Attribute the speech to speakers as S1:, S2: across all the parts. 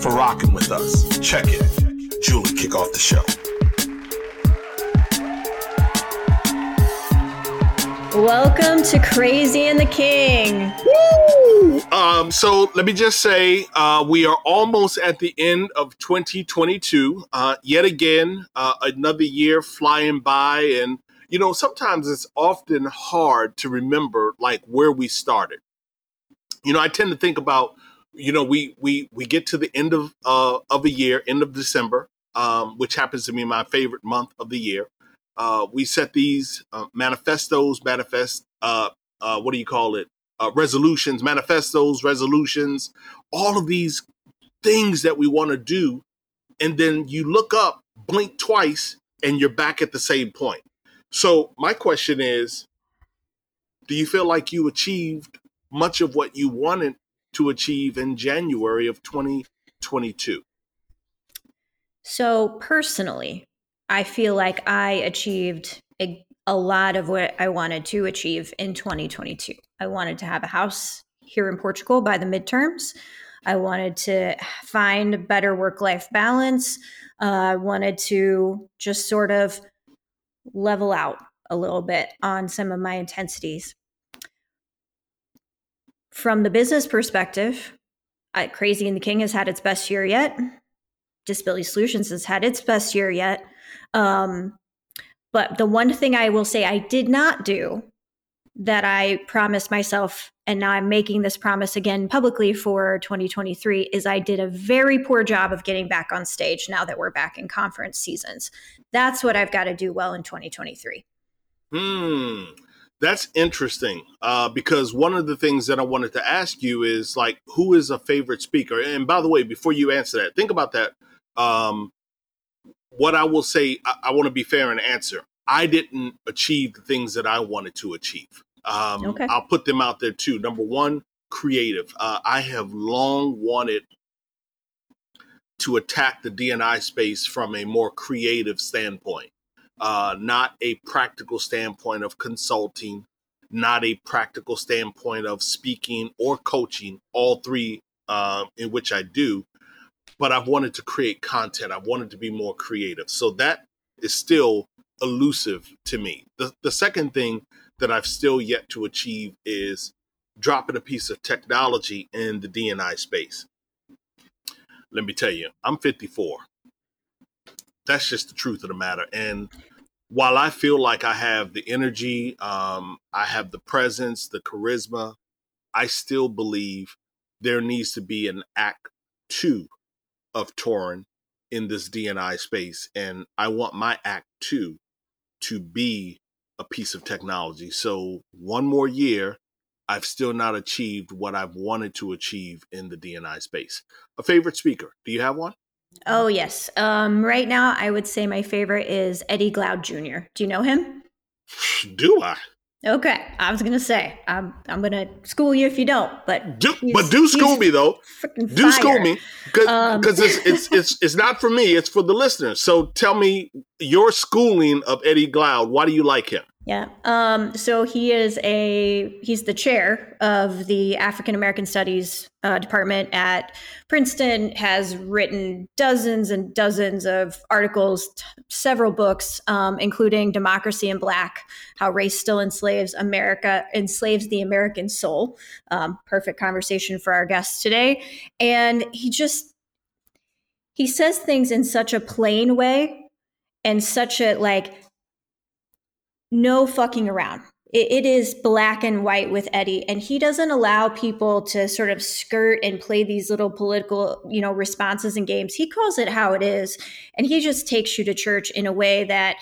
S1: for rocking with us. Check it. Julie, kick off the show.
S2: Welcome to Crazy and the King.
S1: Woo! Um, so let me just say, uh, we are almost at the end of 2022. Uh, yet again, uh, another year flying by, and you know, sometimes it's often hard to remember like where we started. You know, I tend to think about, you know, we we we get to the end of uh, of a year, end of December, um, which happens to be my favorite month of the year. Uh, we set these uh, manifestos, manifest, uh, uh, what do you call it? Uh, resolutions, manifestos, resolutions, all of these things that we want to do. And then you look up, blink twice, and you're back at the same point. So, my question is Do you feel like you achieved much of what you wanted to achieve in January of 2022?
S2: So, personally, I feel like I achieved a, a lot of what I wanted to achieve in 2022. I wanted to have a house here in Portugal by the midterms. I wanted to find better work life balance. Uh, I wanted to just sort of level out a little bit on some of my intensities. From the business perspective, I, Crazy and the King has had its best year yet. Disability Solutions has had its best year yet. Um, but the one thing I will say I did not do that I promised myself, and now I'm making this promise again publicly for 2023, is I did a very poor job of getting back on stage now that we're back in conference seasons. That's what I've got to do well in 2023.
S1: Hmm. That's interesting uh, because one of the things that I wanted to ask you is like, who is a favorite speaker? And by the way, before you answer that, think about that. Um, what I will say, I, I want to be fair and answer. I didn't achieve the things that I wanted to achieve. Um, okay. I'll put them out there too. Number one, creative. Uh, I have long wanted to attack the DNI space from a more creative standpoint, uh, not a practical standpoint of consulting, not a practical standpoint of speaking or coaching, all three uh, in which I do, but I've wanted to create content. I've wanted to be more creative. So that is still elusive to me. The, the second thing that I've still yet to achieve is dropping a piece of technology in the DNI space. Let me tell you, I'm 54. That's just the truth of the matter. And while I feel like I have the energy, um, I have the presence, the charisma, I still believe there needs to be an act two of Torin in this DNI space. And I want my act two to be a piece of technology. So one more year, I've still not achieved what I've wanted to achieve in the DNI space. A favorite speaker? Do you have one?
S2: Oh yes. Um, right now, I would say my favorite is Eddie Glaude Jr. Do you know him?
S1: Do I?
S2: Okay, I was gonna say I'm I'm gonna school you if you don't, but
S1: do but do school me though. Do school me because um, it's, it's it's it's not for me. It's for the listeners. So tell me your schooling of Eddie Glaude. Why do you like him?
S2: Yeah. Um, so he is a he's the chair of the African American Studies uh, department at Princeton. Has written dozens and dozens of articles, t- several books, um, including "Democracy in Black: How Race Still Enslaves America, Enslaves the American Soul." Um, perfect conversation for our guests today, and he just he says things in such a plain way and such a like no fucking around. It, it is black and white with Eddie, and he doesn't allow people to sort of skirt and play these little political, you know, responses and games. He calls it how it is, and he just takes you to church in a way that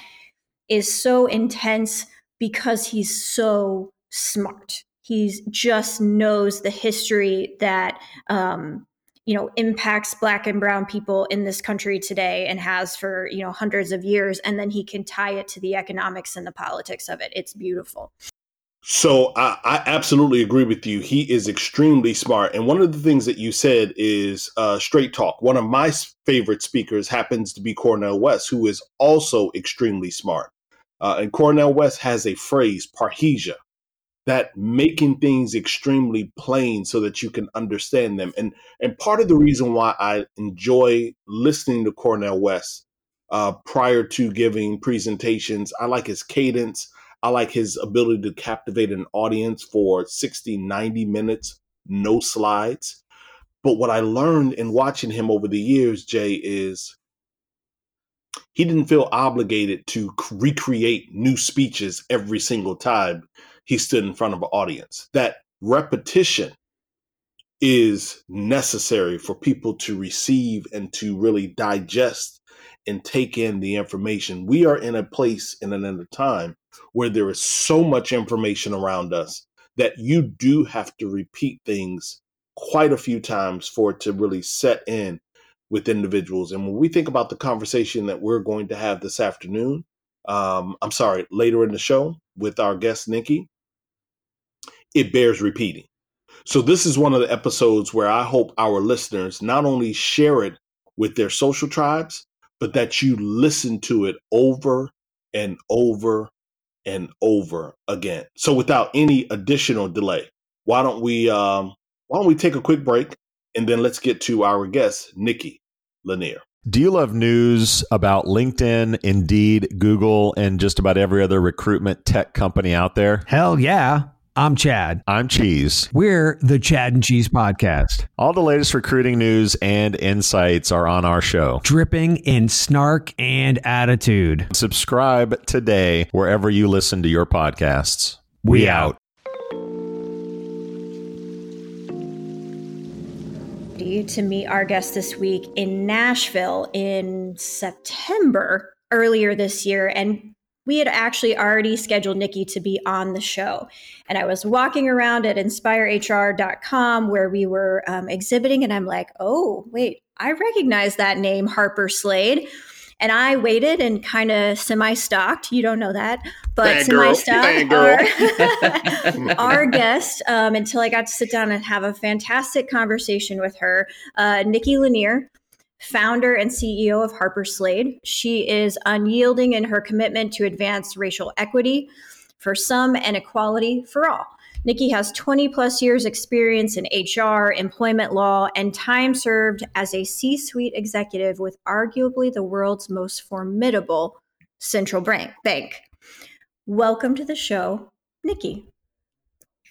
S2: is so intense because he's so smart. He just knows the history that um, you know impacts black and brown people in this country today and has for you know hundreds of years and then he can tie it to the economics and the politics of it it's beautiful
S1: so I, I, absolutely agree with you. He is extremely smart, and one of the things that you said is uh, straight talk. One of my favorite speakers happens to be Cornel West, who is also extremely smart. Uh, and Cornel West has a phrase, parrhesia, that making things extremely plain so that you can understand them. And and part of the reason why I enjoy listening to Cornel West uh, prior to giving presentations, I like his cadence. I like his ability to captivate an audience for 60, 90 minutes, no slides. But what I learned in watching him over the years, Jay, is he didn't feel obligated to recreate new speeches every single time he stood in front of an audience. That repetition is necessary for people to receive and to really digest and take in the information. We are in a place in a time where there is so much information around us that you do have to repeat things quite a few times for it to really set in with individuals. And when we think about the conversation that we're going to have this afternoon, um, I'm sorry, later in the show with our guest, Nikki, it bears repeating. So, this is one of the episodes where I hope our listeners not only share it with their social tribes, but that you listen to it over and over and over again. So without any additional delay, why don't we um, why don't we take a quick break and then let's get to our guest, Nikki Lanier.
S3: Do you love news about LinkedIn, Indeed, Google, and just about every other recruitment tech company out there?
S4: Hell yeah. I'm Chad.
S3: I'm Cheese.
S4: We're the Chad and Cheese Podcast.
S3: All the latest recruiting news and insights are on our show,
S4: dripping in snark and attitude.
S3: Subscribe today wherever you listen to your podcasts.
S4: We, we out.
S2: To meet our guest this week in Nashville in September earlier this year. And we had actually already scheduled Nikki to be on the show. And I was walking around at inspirehr.com where we were um, exhibiting, and I'm like, oh, wait, I recognize that name, Harper Slade. And I waited and kind of semi stalked. You don't know that, but semi stalked our, our guest um, until I got to sit down and have a fantastic conversation with her. Uh, Nikki Lanier, founder and CEO of Harper Slade. She is unyielding in her commitment to advance racial equity for some and equality for all. Nikki has 20 plus years experience in HR, employment law, and time served as a C-suite executive with arguably the world's most formidable central bank. Welcome to the show, Nikki.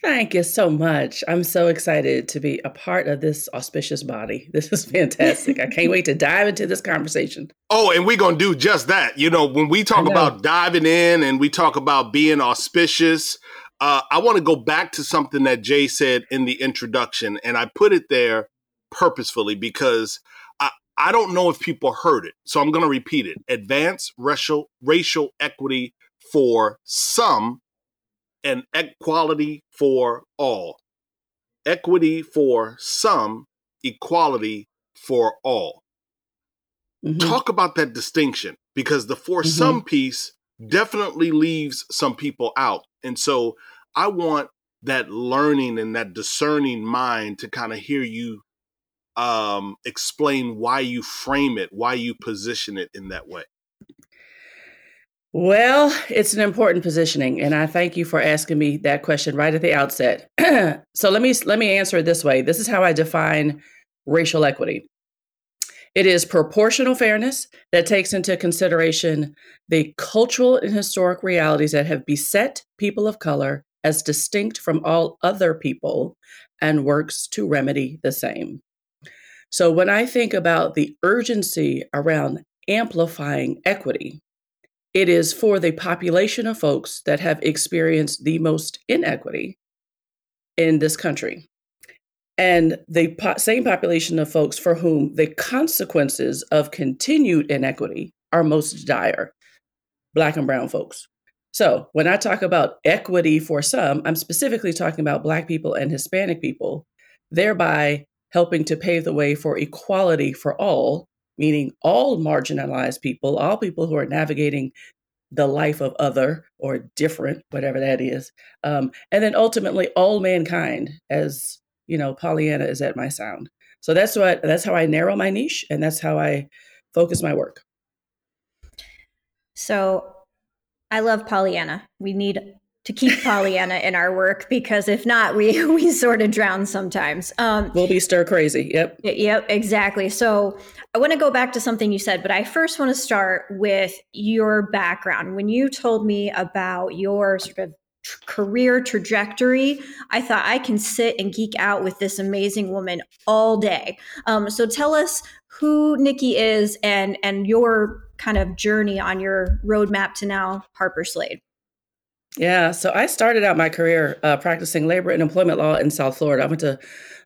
S5: Thank you so much. I'm so excited to be a part of this auspicious body. This is fantastic. I can't wait to dive into this conversation.
S1: Oh, and we're going to do just that. You know, when we talk about diving in and we talk about being auspicious, uh, I want to go back to something that Jay said in the introduction, and I put it there purposefully because I, I don't know if people heard it. So I'm going to repeat it advance racial, racial equity for some and equality for all. Equity for some, equality for all. Mm-hmm. Talk about that distinction because the for mm-hmm. some piece definitely leaves some people out. And so I want that learning and that discerning mind to kind of hear you um, explain why you frame it, why you position it in that way.
S5: Well, it's an important positioning, and I thank you for asking me that question right at the outset. so let me let me answer it this way. This is how I define racial equity. It is proportional fairness that takes into consideration the cultural and historic realities that have beset people of color as distinct from all other people and works to remedy the same. So when I think about the urgency around amplifying equity, it is for the population of folks that have experienced the most inequity in this country. And the po- same population of folks for whom the consequences of continued inequity are most dire Black and Brown folks. So, when I talk about equity for some, I'm specifically talking about Black people and Hispanic people, thereby helping to pave the way for equality for all, meaning all marginalized people, all people who are navigating the life of other or different, whatever that is, um, and then ultimately all mankind, as you know, Pollyanna is at my sound. So that's what that's how I narrow my niche, and that's how I focus my work.
S2: So I love Pollyanna. We need to keep Pollyanna in our work because if not, we we sort of drown sometimes.
S5: Um, we'll be stir crazy. Yep.
S2: Yep. Exactly. So I want to go back to something you said, but I first want to start with your background. When you told me about your sort of career trajectory, I thought I can sit and geek out with this amazing woman all day. Um, so tell us who Nikki is and and your kind of journey on your roadmap to now Harper Slade.
S5: Yeah, so I started out my career uh, practicing labor and employment law in South Florida. I went to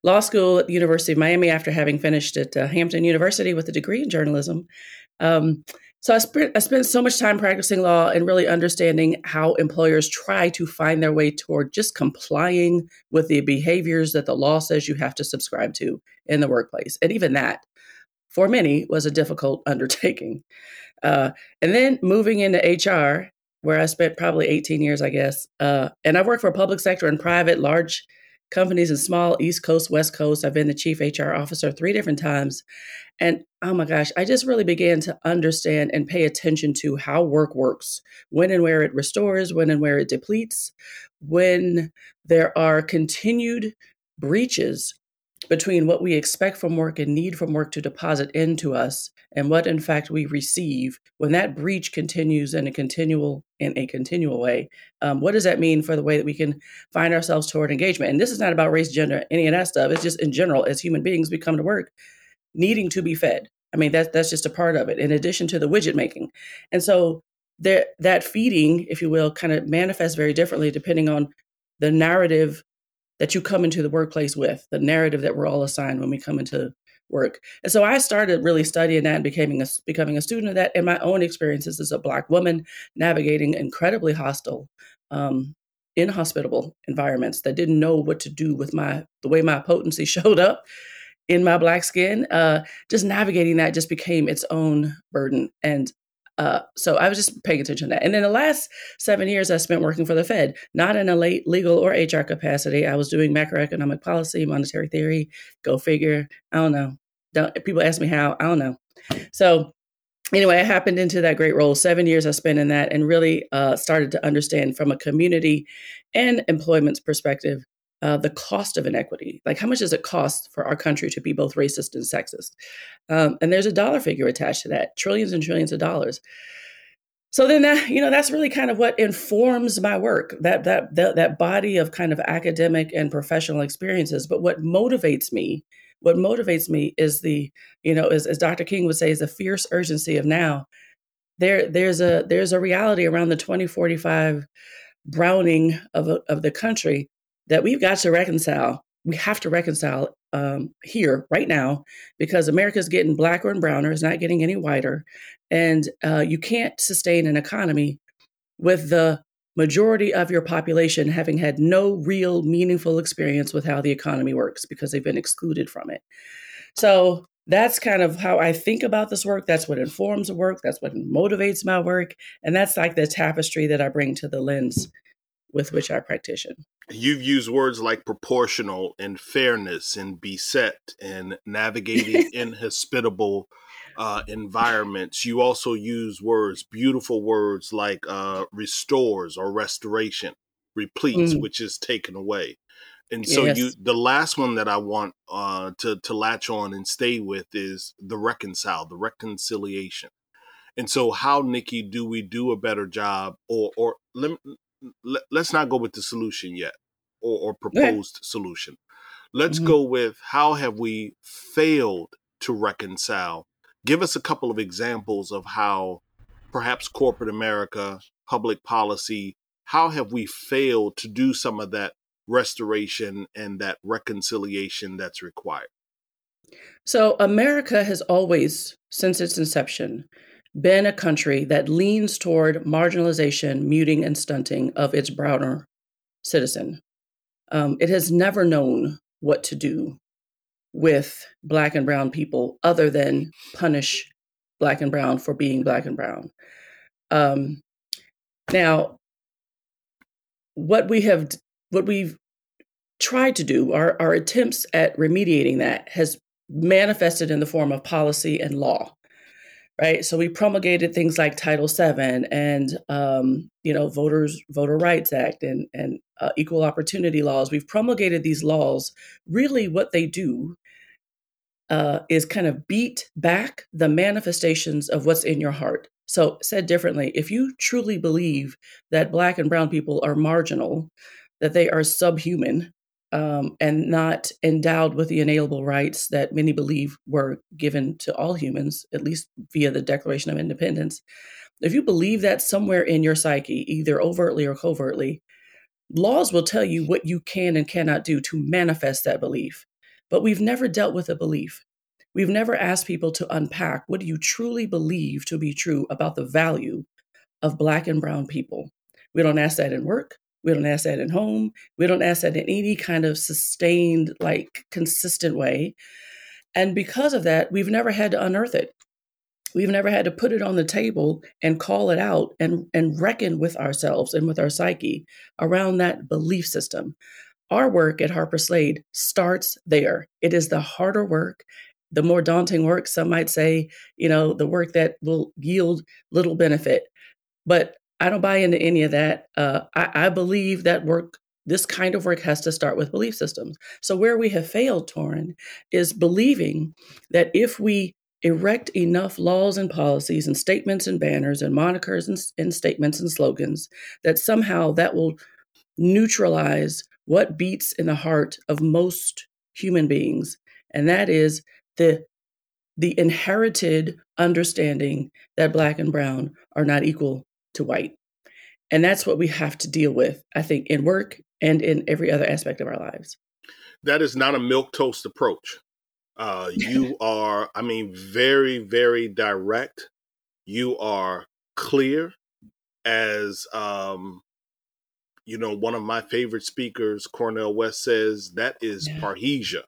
S5: law school at the University of Miami after having finished at uh, Hampton University with a degree in journalism. Um, so I spent I spent so much time practicing law and really understanding how employers try to find their way toward just complying with the behaviors that the law says you have to subscribe to in the workplace, and even that, for many, was a difficult undertaking. Uh, and then moving into HR where I spent probably 18 years, I guess. Uh, and I've worked for public sector and private, large companies and small, East Coast, West Coast. I've been the chief HR officer three different times. And oh my gosh, I just really began to understand and pay attention to how work works, when and where it restores, when and where it depletes, when there are continued breaches between what we expect from work and need from work to deposit into us and what in fact we receive when that breach continues in a continual in a continual way um, what does that mean for the way that we can find ourselves toward engagement? And this is not about race gender any of that stuff. It's just in general as human beings we come to work needing to be fed. I mean that, that's just a part of it in addition to the widget making. And so there, that feeding if you will kind of manifests very differently depending on the narrative that you come into the workplace with, the narrative that we're all assigned when we come into work. And so I started really studying that and becoming a, becoming a student of that in my own experiences as a Black woman navigating incredibly hostile, um, inhospitable environments that didn't know what to do with my the way my potency showed up in my black skin. Uh, just navigating that just became its own burden. And uh, so I was just paying attention to that. And then the last seven years I spent working for the Fed, not in a late legal or HR capacity. I was doing macroeconomic policy, monetary theory. Go figure. I don't know. Don't people ask me how? I don't know. So anyway, I happened into that great role. Seven years I spent in that, and really uh, started to understand from a community and employment's perspective uh, the cost of inequity. Like, how much does it cost for our country to be both racist and sexist? Um, and there's a dollar figure attached to that, trillions and trillions of dollars. So then that you know that's really kind of what informs my work that that that, that body of kind of academic and professional experiences. But what motivates me, what motivates me is the you know as, as Dr. King would say is the fierce urgency of now. There there's a there's a reality around the 2045 browning of of the country that we've got to reconcile. We have to reconcile um, here right now because America's getting blacker and browner. It's not getting any whiter, and uh, you can't sustain an economy with the majority of your population having had no real meaningful experience with how the economy works because they've been excluded from it. So that's kind of how I think about this work. That's what informs the work. That's what motivates my work. And that's like the tapestry that I bring to the lens with which I practice.
S1: You've used words like proportional and fairness and beset and navigating inhospitable uh, environments. You also use words, beautiful words like uh, restores or restoration, repletes, mm. which is taken away. And so yes. you, the last one that I want uh, to to latch on and stay with is the reconcile, the reconciliation. And so, how Nikki do we do a better job, or or let, let, us not go with the solution yet or, or proposed solution. Let's mm-hmm. go with how have we failed to reconcile? Give us a couple of examples of how perhaps corporate America, public policy, how have we failed to do some of that restoration and that reconciliation that's required?
S5: So, America has always, since its inception, been a country that leans toward marginalization, muting, and stunting of its browner citizen. Um, it has never known what to do with black and brown people other than punish black and brown for being black and brown. Um, now, what we have, what we've tried to do, our, our attempts at remediating that has manifested in the form of policy and law right? So we promulgated things like Title VII and um, you know Voters Voter Rights Act and and uh, equal opportunity laws. We've promulgated these laws. Really, what they do uh, is kind of beat back the manifestations of what's in your heart. So, said differently, if you truly believe that Black and Brown people are marginal, that they are subhuman, um, and not endowed with the inalienable rights that many believe were given to all humans, at least via the Declaration of Independence. If you believe that somewhere in your psyche, either overtly or covertly, laws will tell you what you can and cannot do to manifest that belief. But we've never dealt with a belief. We've never asked people to unpack what do you truly believe to be true about the value of Black and Brown people. We don't ask that in work. We don't ask that at home. We don't ask that in any kind of sustained, like consistent way. And because of that, we've never had to unearth it. We've never had to put it on the table and call it out and, and reckon with ourselves and with our psyche around that belief system. Our work at Harper Slade starts there. It is the harder work, the more daunting work, some might say, you know, the work that will yield little benefit. But I don't buy into any of that. Uh, I, I believe that work, this kind of work has to start with belief systems. So, where we have failed, Torin, is believing that if we erect enough laws and policies and statements and banners and monikers and, and statements and slogans, that somehow that will neutralize what beats in the heart of most human beings. And that is the the inherited understanding that black and brown are not equal to white. And that's what we have to deal with, I think, in work and in every other aspect of our lives.
S1: That is not a milk toast approach. Uh, you are, I mean, very, very direct. You are clear as, um, you know, one of my favorite speakers, Cornel West, says that is yeah. parrhesia.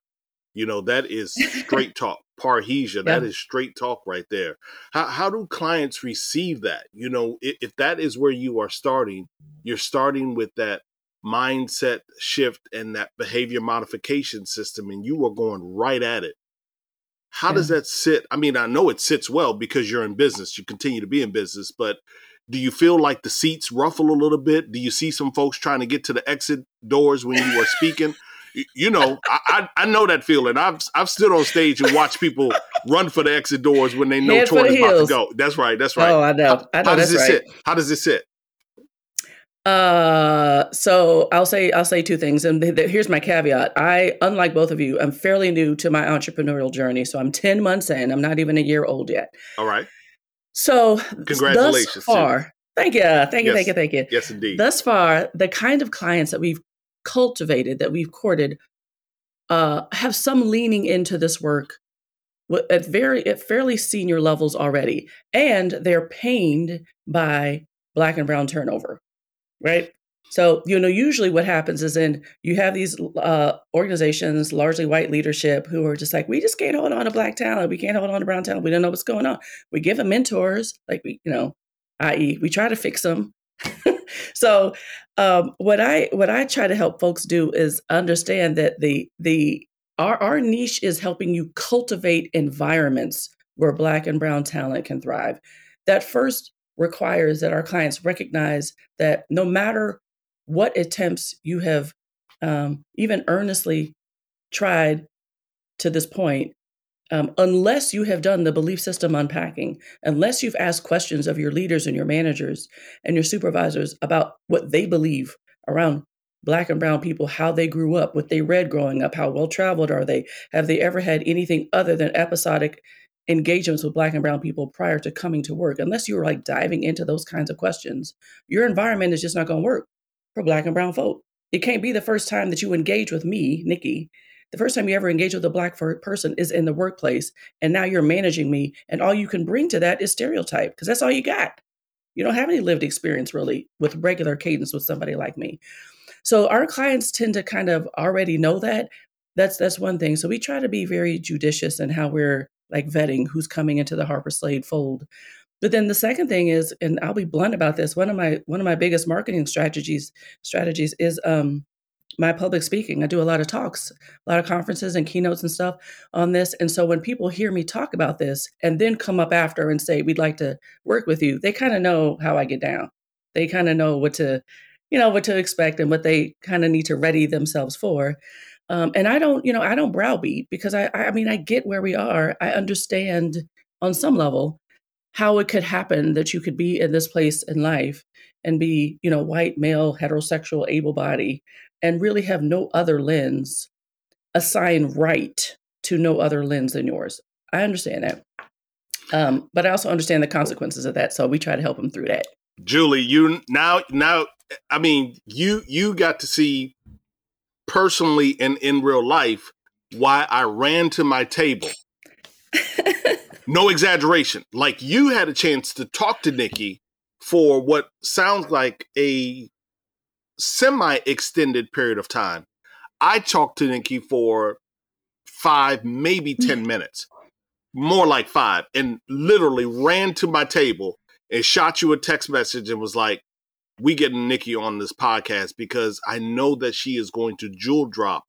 S1: You know, that is straight talk parrhesia. Yeah. That is straight talk right there. How, how do clients receive that? You know, if, if that is where you are starting, you're starting with that mindset shift and that behavior modification system, and you are going right at it. How yeah. does that sit? I mean, I know it sits well because you're in business, you continue to be in business, but do you feel like the seats ruffle a little bit? Do you see some folks trying to get to the exit doors when you are speaking? You know, I, I know that feeling. I've I've stood on stage and watched people run for the exit doors when they know Head tour is about to go. That's right. That's right.
S5: Oh, I know. How, I know
S1: how does
S5: it
S1: right. sit? How does it sit?
S5: Uh, so I'll say I'll say two things, and th- th- here's my caveat. I, unlike both of you, I'm fairly new to my entrepreneurial journey. So I'm ten months in. I'm not even a year old yet.
S1: All right.
S5: So
S1: congratulations.
S5: Thus far, too. thank you, thank you, yes. thank you, thank you.
S1: Yes, indeed.
S5: Thus far, the kind of clients that we've cultivated, that we've courted, uh, have some leaning into this work at very at fairly senior levels already, and they're pained by black and brown turnover, right? So you know, usually what happens is in you have these uh, organizations, largely white leadership, who are just like, we just can't hold on to black talent, we can't hold on to brown talent, we don't know what's going on. We give them mentors, like we, you know, i.e., we try to fix them. so um, what I what I try to help folks do is understand that the the our our niche is helping you cultivate environments where black and brown talent can thrive. That first requires that our clients recognize that no matter what attempts you have um, even earnestly tried to this point, um, unless you have done the belief system unpacking, unless you've asked questions of your leaders and your managers and your supervisors about what they believe around black and brown people, how they grew up, what they read growing up, how well traveled are they, have they ever had anything other than episodic engagements with black and brown people prior to coming to work, unless you're like diving into those kinds of questions, your environment is just not going to work for black and brown folk. It can't be the first time that you engage with me, Nikki, the first time you ever engage with a black person is in the workplace and now you're managing me and all you can bring to that is stereotype because that's all you got you don't have any lived experience really with regular cadence with somebody like me so our clients tend to kind of already know that that's that's one thing. So we try to be very judicious in how we're like vetting who's coming into the Harper Slade fold. But then the second thing is, and I'll be blunt about this, one of my one of my biggest marketing strategies strategies is um my public speaking. I do a lot of talks, a lot of conferences and keynotes and stuff on this. And so when people hear me talk about this and then come up after and say, we'd like to work with you, they kind of know how I get down. They kind of know what to, you know, what to expect and what they kind of need to ready themselves for. Um, and I don't, you know, I don't browbeat because I, I mean, I get where we are. I understand on some level how it could happen that you could be in this place in life and be, you know, white, male, heterosexual, able body, and really have no other lens, assign right to no other lens than yours. I understand that. Um, but I also understand the consequences of that. So we try to help them through that.
S1: Julie, you now now I mean you you got to see personally and in real life why I ran to my table. no exaggeration. Like you had a chance to talk to Nikki for what sounds like a semi extended period of time. I talked to Nikki for five, maybe 10 minutes, more like five, and literally ran to my table and shot you a text message and was like, we getting Nikki on this podcast because I know that she is going to jewel drop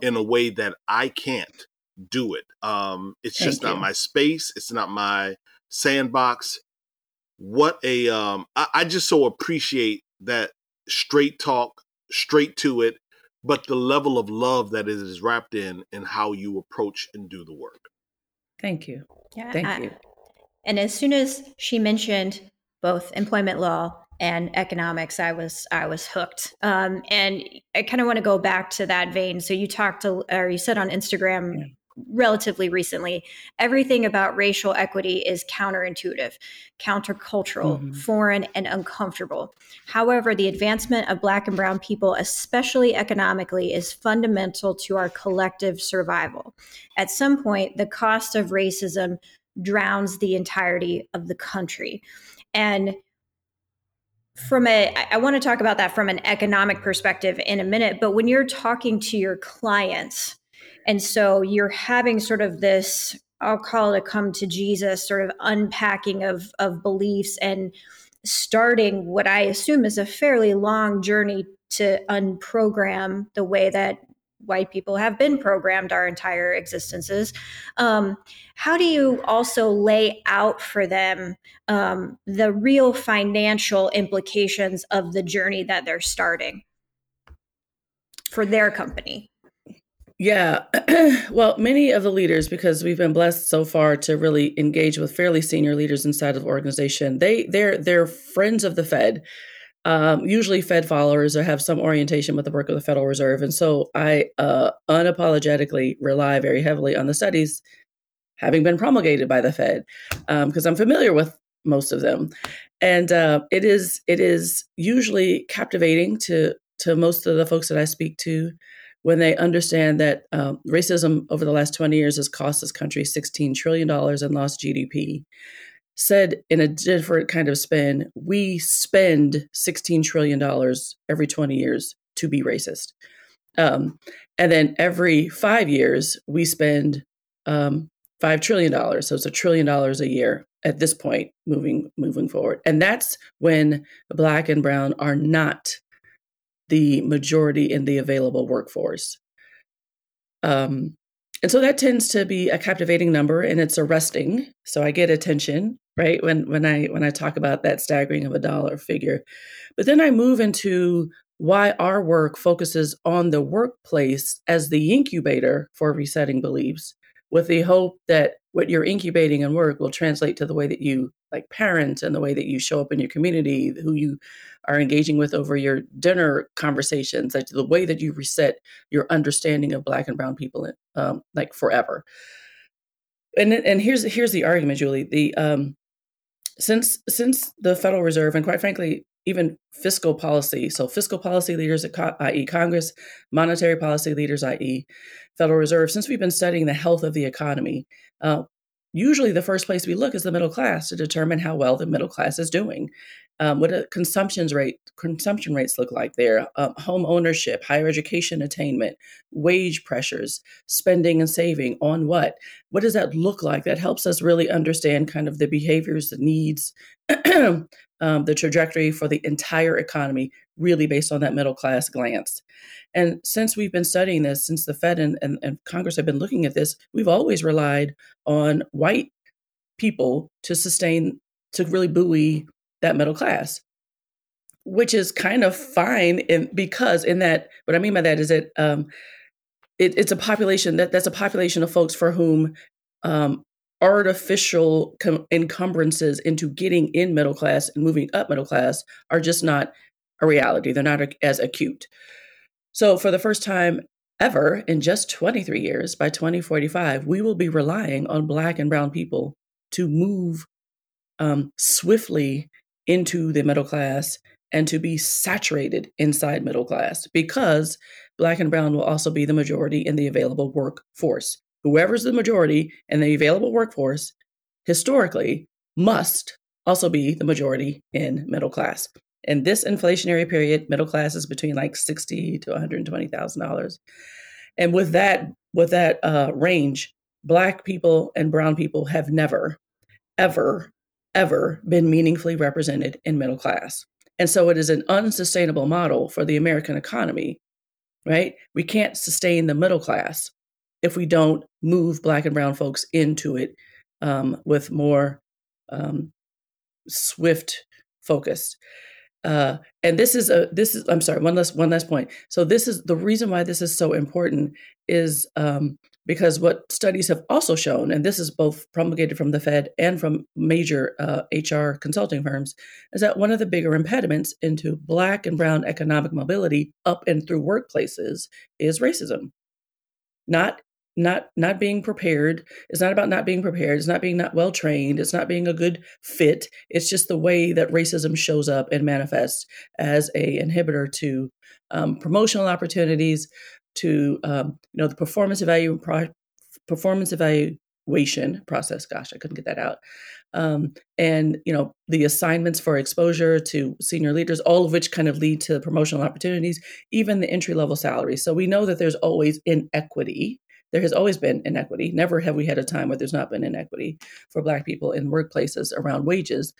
S1: in a way that I can't do it. Um, it's Thank just you. not my space. It's not my sandbox. What a um, I, I just so appreciate that straight talk, straight to it, but the level of love that it is wrapped in and how you approach and do the work.
S5: Thank you.
S2: Yeah,
S5: Thank
S2: I,
S5: you.
S2: And as soon as she mentioned both employment law and economics, I was I was hooked. Um, and I kind of want to go back to that vein. So you talked to, or you said on Instagram yeah relatively recently, everything about racial equity is counterintuitive, countercultural, mm-hmm. foreign, and uncomfortable. However, the advancement of Black and Brown people, especially economically, is fundamental to our collective survival. At some point, the cost of racism drowns the entirety of the country. And from a i want to talk about that from an economic perspective in a minute but when you're talking to your clients and so you're having sort of this, I'll call it a come to Jesus sort of unpacking of, of beliefs and starting what I assume is a fairly long journey to unprogram the way that white people have been programmed our entire existences. Um, how do you also lay out for them um, the real financial implications of the journey that they're starting for their company?
S5: Yeah. well, many of the leaders, because we've been blessed so far to really engage with fairly senior leaders inside of the organization, they they're they're friends of the Fed. Um, usually Fed followers or have some orientation with the work of the Federal Reserve. And so I uh, unapologetically rely very heavily on the studies having been promulgated by the Fed because um, I'm familiar with most of them. And uh, it is it is usually captivating to to most of the folks that I speak to when they understand that um, racism over the last 20 years has cost this country $16 trillion in lost GDP. Said in a different kind of spin, we spend $16 trillion every 20 years to be racist. Um, and then every five years, we spend um, $5 trillion. So it's a trillion dollars a year at this point moving moving forward and that's when black and brown are not the majority in the available workforce. Um, and so that tends to be a captivating number and it's arresting. So I get attention, right? When when I when I talk about that staggering of a dollar figure. But then I move into why our work focuses on the workplace as the incubator for resetting beliefs with the hope that what you're incubating in work will translate to the way that you like parent and the way that you show up in your community, who you are engaging with over your dinner conversations, like the way that you reset your understanding of Black and Brown people, um, like forever. And and here's here's the argument, Julie. The um, since since the Federal Reserve and quite frankly even fiscal policy, so fiscal policy leaders, i.e., Congress, monetary policy leaders, i.e., Federal Reserve, since we've been studying the health of the economy, uh, usually the first place we look is the middle class to determine how well the middle class is doing. Um, what a consumption rate consumption rates look like there, um, home ownership, higher education attainment, wage pressures, spending and saving on what? What does that look like? That helps us really understand kind of the behaviors, the needs, um, the trajectory for the entire economy, really based on that middle class glance. And since we've been studying this, since the Fed and, and, and Congress have been looking at this, we've always relied on white people to sustain, to really buoy that middle class which is kind of fine in because in that what i mean by that is that um, it, it's a population that that's a population of folks for whom um, artificial com- encumbrances into getting in middle class and moving up middle class are just not a reality they're not as acute so for the first time ever in just 23 years by 2045 we will be relying on black and brown people to move um, swiftly into the middle class and to be saturated inside middle class because black and brown will also be the majority in the available workforce. Whoever's the majority in the available workforce historically must also be the majority in middle class. In this inflationary period, middle class is between like sixty to one hundred twenty thousand dollars, and with that with that uh, range, black people and brown people have never, ever ever been meaningfully represented in middle class. And so it is an unsustainable model for the American economy, right? We can't sustain the middle class if we don't move Black and Brown folks into it um, with more um, swift focus. Uh, and this is a this is I'm sorry one last one last point. So this is the reason why this is so important is um, because what studies have also shown, and this is both promulgated from the Fed and from major uh, HR consulting firms, is that one of the bigger impediments into Black and Brown economic mobility up and through workplaces is racism. Not not not being prepared it's not about not being prepared it's not being not well trained it's not being a good fit it's just the way that racism shows up and manifests as a inhibitor to um, promotional opportunities to um, you know the performance evaluation pro- performance evaluation process. Gosh, I couldn't get that out. Um, and you know the assignments for exposure to senior leaders, all of which kind of lead to promotional opportunities, even the entry level salaries. So we know that there's always inequity. There has always been inequity. Never have we had a time where there's not been inequity for Black people in workplaces around wages.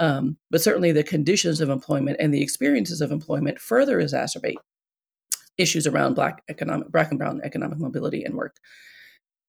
S5: Um, but certainly the conditions of employment and the experiences of employment further exacerbate issues around black economic black and brown economic mobility and work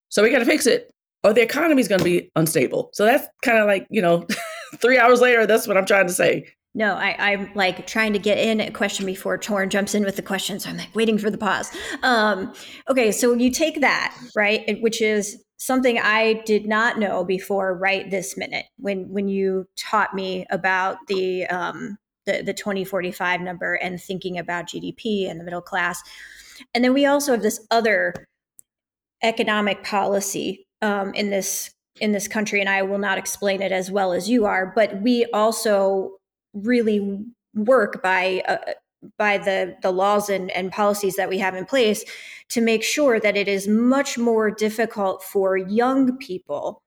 S5: so we got to fix it or the economy is going to be unstable so that's kind of like you know three hours later that's what i'm trying to say
S2: no, I, am like trying to get in a question before Torin jumps in with the question. So I'm like waiting for the pause. Um, okay, so you take that, right, which is something I did not know before right this minute when when you taught me about the um, the, the 2045 number and thinking about GDP and the middle class. And then we also have this other economic policy um, in this in this country, and I will not explain it as well as you are, but we also really work by uh, by the the laws and, and policies that we have in place to make sure that it is much more difficult for young people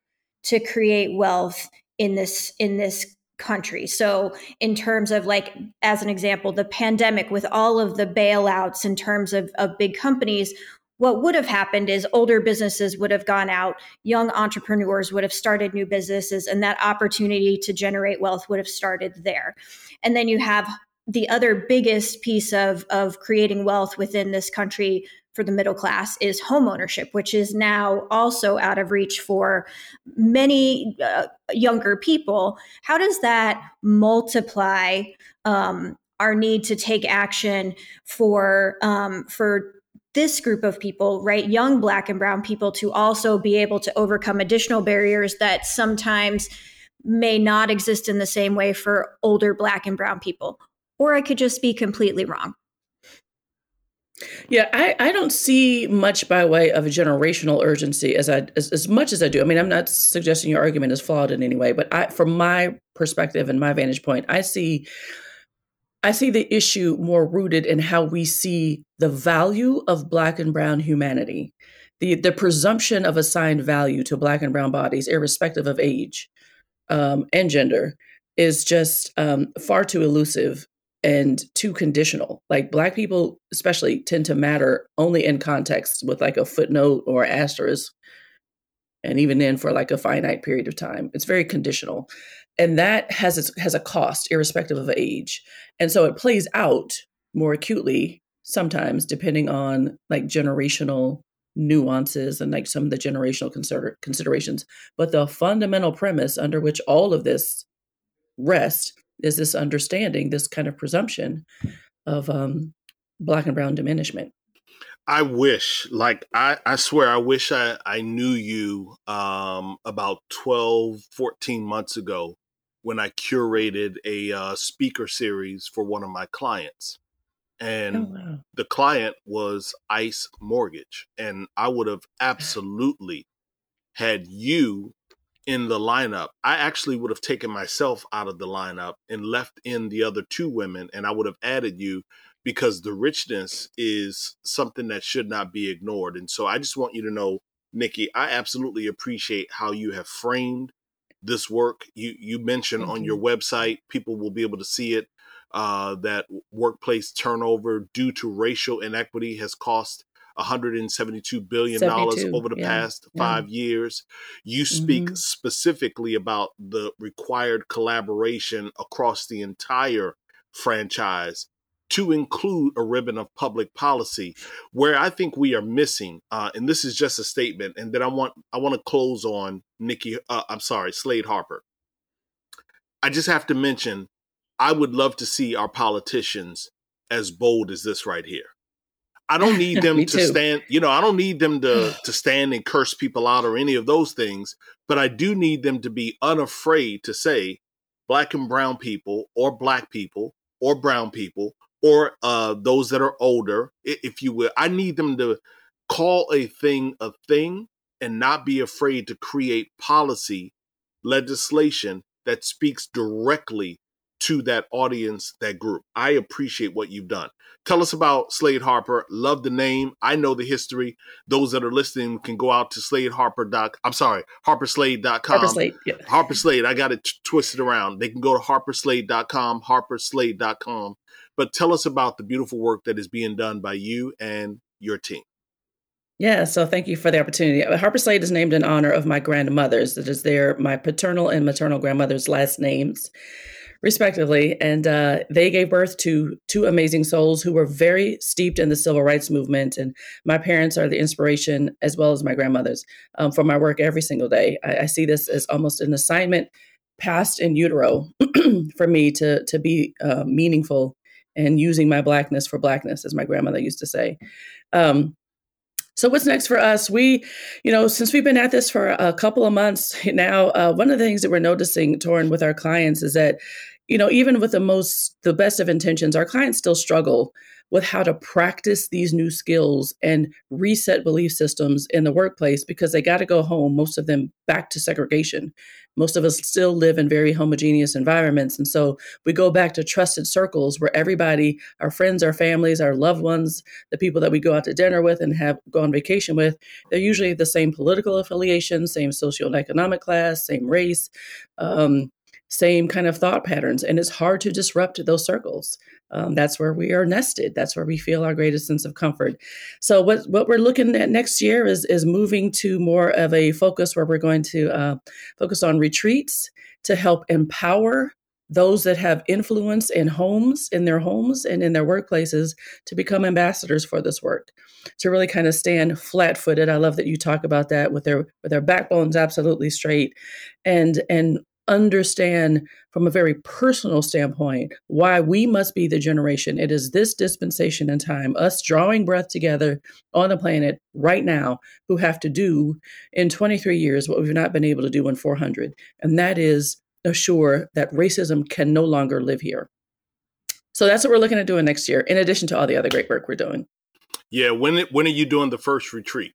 S2: to create wealth in this in this country. So, in terms of like, as an example, the pandemic with all of the bailouts in terms of, of big companies, what would have happened is older businesses would have gone out, young entrepreneurs would have started new businesses, and that opportunity to generate wealth would have started there. And then you have the other biggest piece of, of creating wealth within this country for the middle class is home ownership, which is now also out of reach for many uh, younger people. How does that multiply um, our need to take action for um, for this group of people, right, young Black and Brown people, to also be able to overcome additional barriers that sometimes may not exist in the same way for older Black and Brown people? Or I could just be completely wrong.
S5: Yeah, I, I don't see much by way of a generational urgency as I as, as much as I do. I mean, I'm not suggesting your argument is flawed in any way, but I from my perspective and my vantage point, I see I see the issue more rooted in how we see the value of black and brown humanity the the presumption of assigned value to black and brown bodies, irrespective of age um, and gender, is just um, far too elusive and too conditional. Like black people, especially, tend to matter only in context with like a footnote or asterisk, and even then for like a finite period of time. It's very conditional, and that has its, has a cost, irrespective of age, and so it plays out more acutely sometimes depending on like generational nuances and like some of the generational consider- considerations. But the fundamental premise under which all of this rests is this understanding this kind of presumption of um, black and brown diminishment.
S1: I wish, like, I, I swear, I wish I, I knew you um, about 12, 14 months ago when I curated a uh, speaker series for one of my clients and
S5: oh, wow.
S1: the client was ICE Mortgage, and I would have absolutely had you in the lineup. I actually would have taken myself out of the lineup and left in the other two women, and I would have added you because the richness is something that should not be ignored. And so I just want you to know, Nikki, I absolutely appreciate how you have framed this work. You you mentioned
S5: Thank
S1: on
S5: you.
S1: your website, people will be able to see it uh, that workplace turnover due to racial inequity has cost 172 billion dollars over the
S5: yeah,
S1: past
S5: yeah.
S1: five years. You speak
S5: Mhm.
S1: specifically about the required collaboration across the entire franchise to include a ribbon of public policy where i think we are missing uh, and this is just a statement and then i want i want to close on nikki uh, i'm sorry slade harper i just have to mention I would love to see our politicians as bold as this right here. I don't need them to
S5: too.
S1: stand, you know, I don't need them to to stand and curse people out or any of those things, but I do need them to be unafraid to say black and brown people or black people or brown people or uh those that are older, if you will. I need them to call a thing a thing and not be afraid to create policy legislation that speaks directly to that audience, that group. I appreciate what you've done. Tell us about Slade Harper. Love the name. I know the history. Those that are listening can go out to Slade Harper. Doc, I'm sorry, harperslade.com.
S5: Harper Slate. Yeah.
S1: Harper Slade. I got it t- twisted around. They can go to harperslade.com, harperslade.com. But tell us about the beautiful work that is being done by you and your team.
S5: Yeah, so thank you for the opportunity. Uh, Harper Slade is named in honor of my grandmothers. That is their my paternal and maternal grandmother's last names, respectively, and uh, they gave birth to two amazing souls who were very steeped in the civil rights movement. And my parents are the inspiration, as well as my grandmothers, um, for my work every single day. I, I see this as almost an assignment passed in utero for me to to be uh, meaningful and using my blackness for blackness, as my grandmother used to say. Um, so what's next for us? We, you know, since we've been at this for a couple of months now, uh, one of the things that we're noticing, Torrin, with our clients is that, you know, even with the most, the best of intentions, our clients still struggle with how to practice these new skills and reset belief systems in the workplace because they got to go home, most of them back to segregation. Most of us still live in very homogeneous environments. And so we go back to trusted circles where everybody, our friends, our families, our loved ones, the people that we go out to dinner with and have go on vacation with, they're usually the same political affiliation, same socioeconomic class, same race, um, same kind of thought patterns. And it's hard to disrupt those circles. Um, that's where we are nested. That's where we feel our greatest sense of comfort. So what what we're looking at next year is is moving to more of a focus where we're going to uh, focus on retreats to help empower those that have influence in homes, in their homes, and in their workplaces to become ambassadors for this work. To really kind of stand flat-footed. I love that you talk about that with their with their backbones absolutely straight, and and understand from a very personal standpoint why we must be the generation. It is this dispensation in time, us drawing breath together on the planet right now, who have to do in 23 years what we've not been able to do in 400. And that is assure that racism can no longer live here. So that's what we're looking at doing next year, in addition to all the other great work we're doing.
S1: Yeah, when when are you doing the first retreat?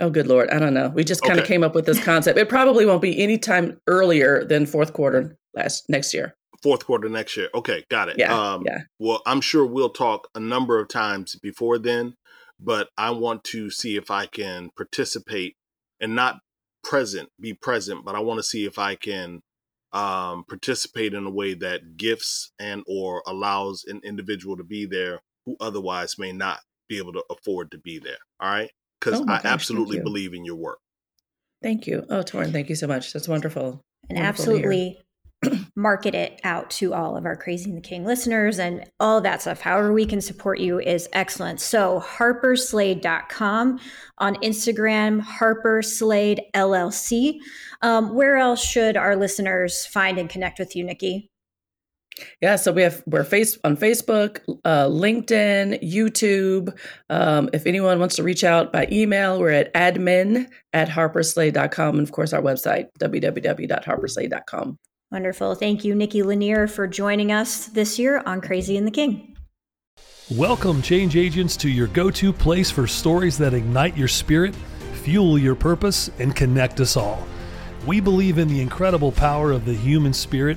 S5: Oh, good Lord. I don't know. We just kind of
S1: Okay.
S5: came up with this concept. It probably won't be any time earlier than fourth quarter last next year.
S1: Fourth quarter next year. Okay, got it.
S5: Yeah,
S1: um,
S5: yeah.
S1: Well, I'm sure we'll talk a number of times before then. but I want to see if I can participate and not present, be present, but I want to see if I can um, participate in a way that gifts and or allows an individual to be there who otherwise may not be able to afford to be there. All right, because
S5: Oh
S1: I
S5: gosh,
S1: absolutely believe in your work.
S5: Thank you. Oh, Torrin, thank you so much. That's wonderful.
S2: and
S5: Wonderful
S2: absolutely market it out to all of our crazy in the king listeners and all that stuff however we can support you is excellent so harperslade.com on instagram harper slade llc um, where else should our listeners find and connect with you nikki
S5: Yeah, so we have we're face on Facebook, uh, LinkedIn, YouTube. Um, if anyone wants to reach out by email, we're at admin at harperslade.com. And of course, our website, www.harperslade.com.
S2: wonderful thank you nikki lanier for joining us this year on crazy in the king
S6: Welcome, change agents, to your go to place for stories that ignite your spirit, fuel your purpose, and connect us all. We believe in the incredible power of the human spirit,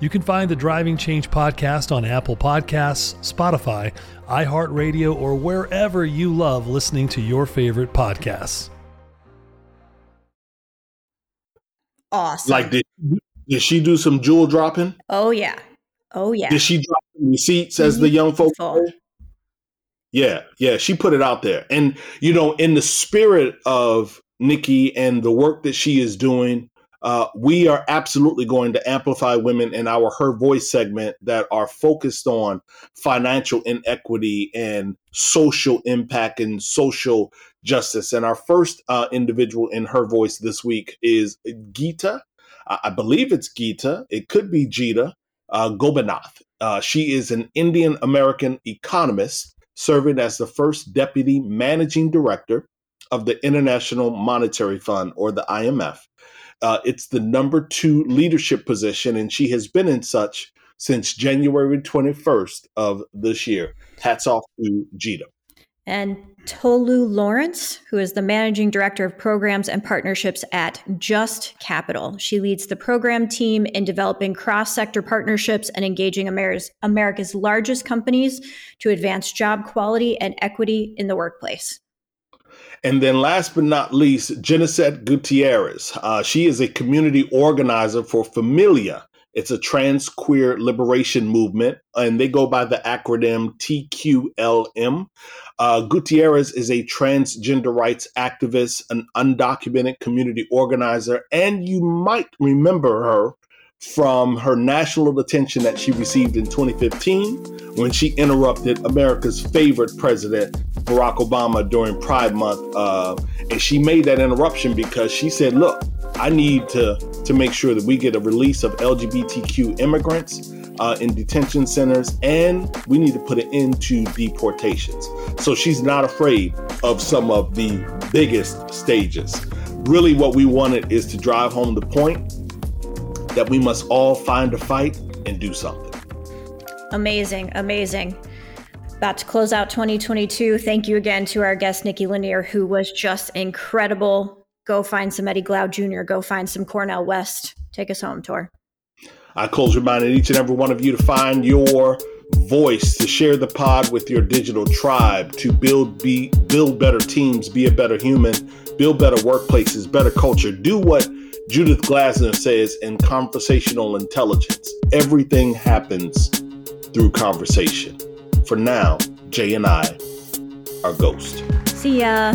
S6: You can find the Driving Change podcast on Apple Podcasts, Spotify, iHeartRadio, or wherever you love listening to your favorite podcasts.
S2: awesome
S1: Like, did, did she do some jewel dropping?
S2: oh yeah oh yeah
S1: Did she drop some receipts, as the mm-hmm. young folks say? Yeah, yeah, she put it out there. And, you know, in the spirit of Nikki and the work that she is doing, uh, we are absolutely going to amplify women in our Her Voice segment that are focused on financial inequity and social impact and social justice. And our first uh, individual in Her Voice this week is Geeta. I believe it's Geeta. It could be Jita uh, Gopinath. Uh, she is an Indian American economist serving as the first deputy managing director of the International Monetary Fund, or the IMF. Uh, it's the number two leadership position, and she has been in such since January 21st of this year. Hats off to Jita.
S2: and Tolu Lawrence, who is the managing director of programs and partnerships at Just Capital. She leads the program team in developing cross sector partnerships and engaging America's largest companies to advance job quality and equity in the workplace.
S1: And then last but not least, Jennicet Gutierrez. Uh, she is a community organizer for Familia. It's a trans queer liberation movement, and they go by the acronym TQLM. Uh, Gutierrez is a transgender rights activist, an undocumented community organizer, and you might remember her from her national attention that she received in 2015 when she interrupted America's favorite president, Barack Obama, during Pride Month. Uh, and she made that interruption because she said, Look, I need to, to make sure that we get a release of LGBTQ immigrants uh, in detention centers, and we need to put an end to deportations. So she's not afraid of some of the biggest stages. Really, what we wanted is to drive home the point that we must all find a fight and do something.
S2: Amazing, amazing. About to close out 2022. Thank you again to our guest, Nikki Lanier, who was just incredible. Go find some Eddie Glaude Jr., go find some Cornel West. Take us home, Tor.
S1: I close reminding each and every one of you to find your voice, to share the pod with your digital tribe, to build be build better teams, be a better human, build better workplaces, better culture. Do what Judith Glaser says in conversational intelligence. Everything happens through conversation. For now, Jay and I are Ghost.
S2: See ya.